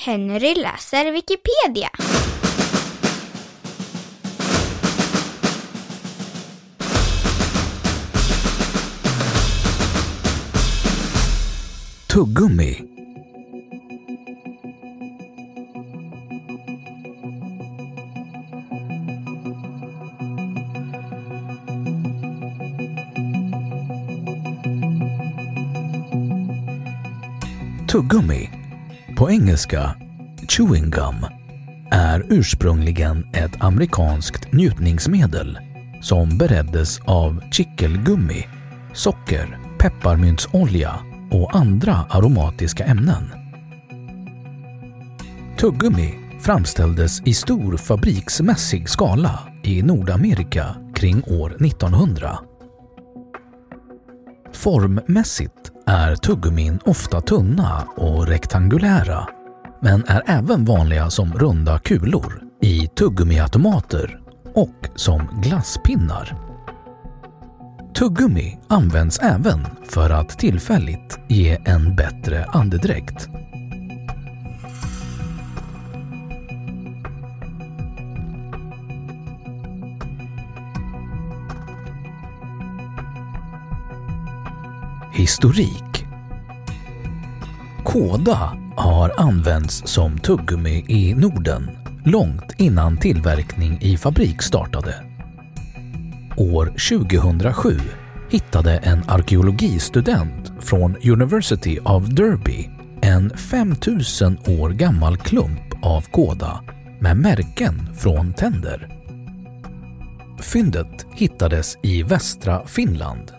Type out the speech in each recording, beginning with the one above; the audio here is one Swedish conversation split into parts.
Henry läser Wikipedia. Tuggummi. Tuggummi, på engelska chewing gum, är ursprungligen ett amerikanskt njutningsmedel som bereddes av chickelgummi, socker, pepparmyntsolja och andra aromatiska ämnen. Tuggummi framställdes i stor fabriksmässig skala i Nordamerika kring år 1900. Formmässigt är tuggummin ofta tunna och rektangulära men är även vanliga som runda kulor i tuggummiautomater och som glasspinnar. Tuggummi används även för att tillfälligt ge en bättre andedräkt. Historik Kåda har använts som tuggummi i Norden långt innan tillverkning i fabrik startade. År 2007 hittade en arkeologistudent från University of Derby en 5000 år gammal klump av kåda med märken från tänder. Fyndet hittades i västra Finland.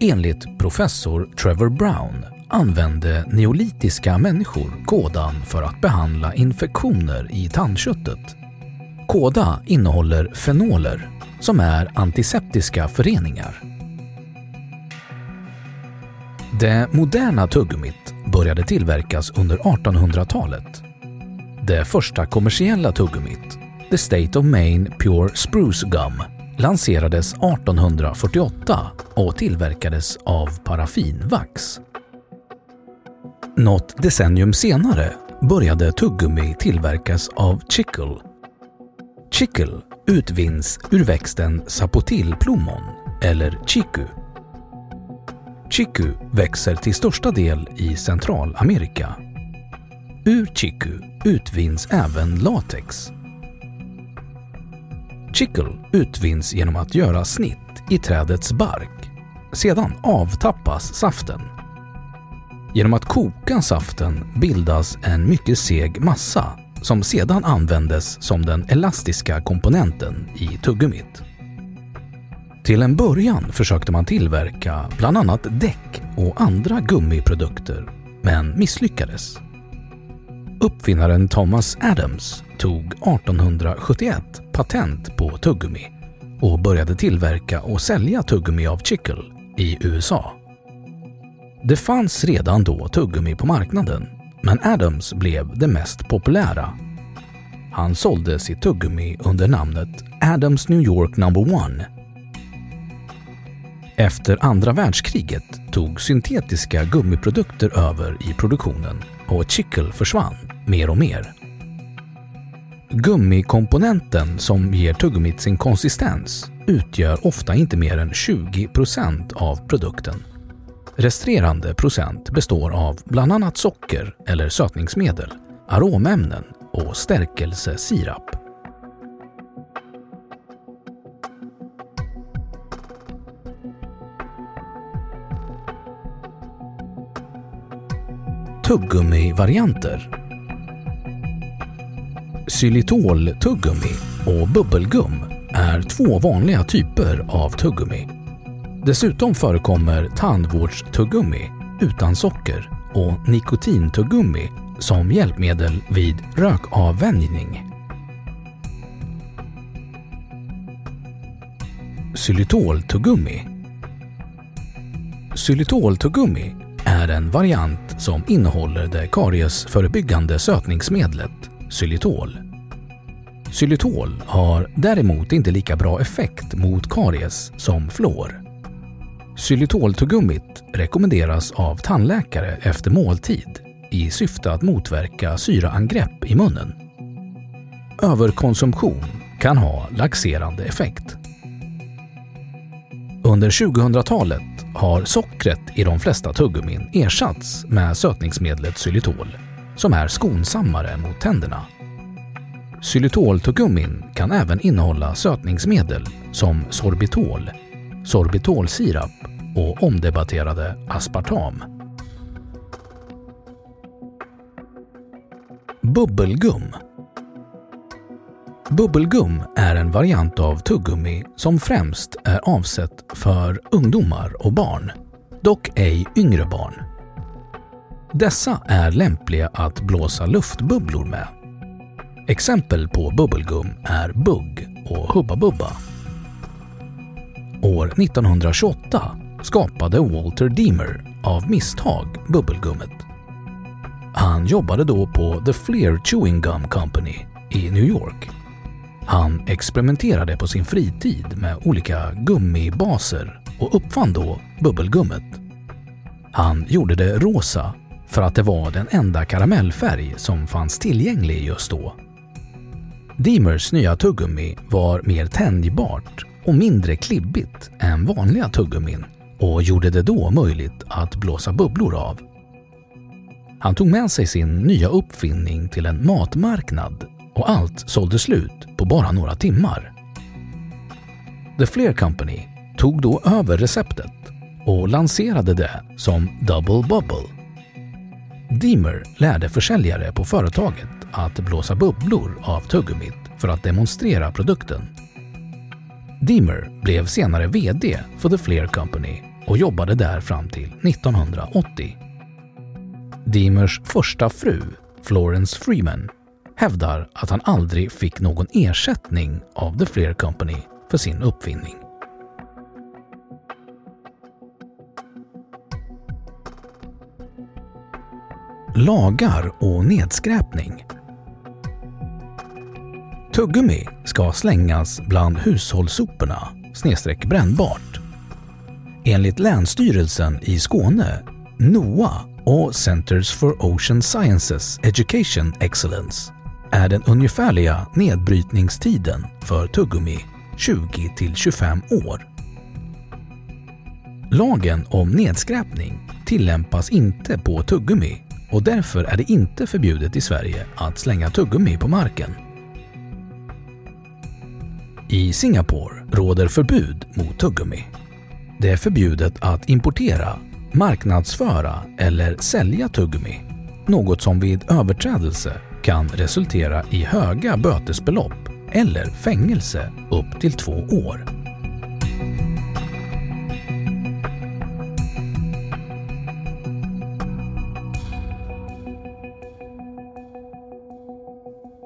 Enligt professor Trevor Brown använde neolitiska människor kådan för att behandla infektioner i tandköttet. Kåda innehåller fenoler som är antiseptiska föreningar. Det moderna tuggummit började tillverkas under 1800-talet. Det första kommersiella tuggummit, The State of Maine Pure Spruce Gum, lanserades 1848 och tillverkades av paraffinvax. Något decennium senare började tuggummi tillverkas av chicle. Chicle utvinns ur växten sapotillplommon eller chiku. Chiku växer till största del i Centralamerika. Ur chiku utvinns även latex. Chicle utvinns genom att göra snitt i trädets bark. Sedan avtappas saften. Genom att koka saften bildas en mycket seg massa som sedan användes som den elastiska komponenten i tuggummit. Till en början försökte man tillverka bland annat däck och andra gummiprodukter, men misslyckades. Uppfinnaren Thomas Adams tog 1871 patent på tuggummi och började tillverka och sälja tuggummi av chicle i USA. Det fanns redan då tuggummi på marknaden, men Adams blev det mest populära. Han sålde sitt tuggummi under namnet Adams New York No. 1. Efter andra världskriget tog syntetiska gummiprodukter över i produktionen och chicle försvann mer och mer. Gummikomponenten som ger tuggummit sin konsistens utgör ofta inte mer än 20% av produkten. Resterande procent består av bland annat socker eller sötningsmedel, aromämnen och stärkelsesirap. Tuggummi-varianter Xylitol-tuggummi och bubbelgum är två vanliga typer av tuggummi. Dessutom förekommer tandvårdstuggummi utan socker och nikotintuggummi som hjälpmedel vid rökavvänjning. Xylitol tuggummi Xylitol tuggummi är en variant som innehåller det kariesförebyggande sötningsmedlet xylitol. Xylitol har däremot inte lika bra effekt mot karies som fluor. Xylitoltuggummit rekommenderas av tandläkare efter måltid i syfte att motverka syraangrepp i munnen. Överkonsumtion kan ha laxerande effekt. Under 2000-talet har sockret i de flesta tuggummin ersatts med sötningsmedlet xylitol som är skonsammare mot tänderna. Xylitoltuggummin kan även innehålla sötningsmedel som sorbitol, sorbitolsirap och omdebatterade aspartam. Bubbelgum Bubbelgum är en variant av tuggummi som främst är avsett för ungdomar och barn, dock ej yngre barn. Dessa är lämpliga att blåsa luftbubblor med. Exempel på bubbelgum är Bugg och Hubba Bubba. År 1928 skapade Walter Deemer av misstag bubbelgummet. Han jobbade då på The Fleer Chewing Gum Company i New York. Han experimenterade på sin fritid med olika gummibaser och uppfann då bubbelgummet. Han gjorde det rosa för att det var den enda karamellfärg som fanns tillgänglig just då. Deemers nya tuggummi var mer tänjbart och mindre klibbigt än vanliga tuggummin och gjorde det då möjligt att blåsa bubblor av. Han tog med sig sin nya uppfinning till en matmarknad och allt sålde slut på bara några timmar. The Flair Company tog då över receptet och lanserade det som Double Bubble Deemer lärde försäljare på företaget att blåsa bubblor av tuggummit för att demonstrera produkten. Deemer blev senare VD för The Fleer Company och jobbade där fram till 1980. Deemers första fru, Florence Freeman, hävdar att han aldrig fick någon ersättning av The Fleer Company för sin uppfinning. Lagar och nedskräpning. Tuggummi ska slängas bland hushållssoporna snedstreck brännbart. Enligt Länsstyrelsen i Skåne, NOA och Centers for Ocean Sciences Education Excellence är den ungefärliga nedbrytningstiden för tuggummi 20 till 25 år. Lagen om nedskräpning tillämpas inte på tuggummi och därför är det inte förbjudet i Sverige att slänga tuggummi på marken. I Singapore råder förbud mot tuggummi. Det är förbjudet att importera, marknadsföra eller sälja tuggummi. Något som vid överträdelse kan resultera i höga bötesbelopp eller fängelse upp till två år.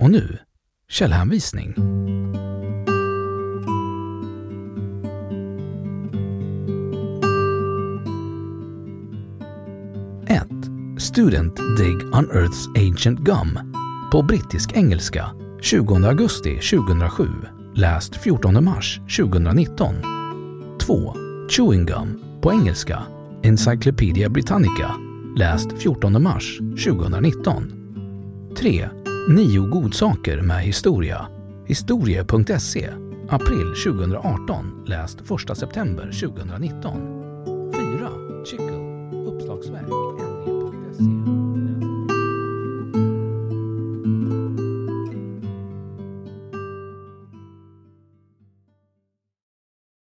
Och nu, källhänvisning. Student Dig Unearths Ancient Gum på brittisk engelska 20 augusti 2007, läst 14 mars 2019. 2. Chewing Gum på engelska Encyclopedia Britannica, läst 14 mars 2019. 3. Nio godsaker med historia. Historie.se. April 2018. Läst 1 september 2019.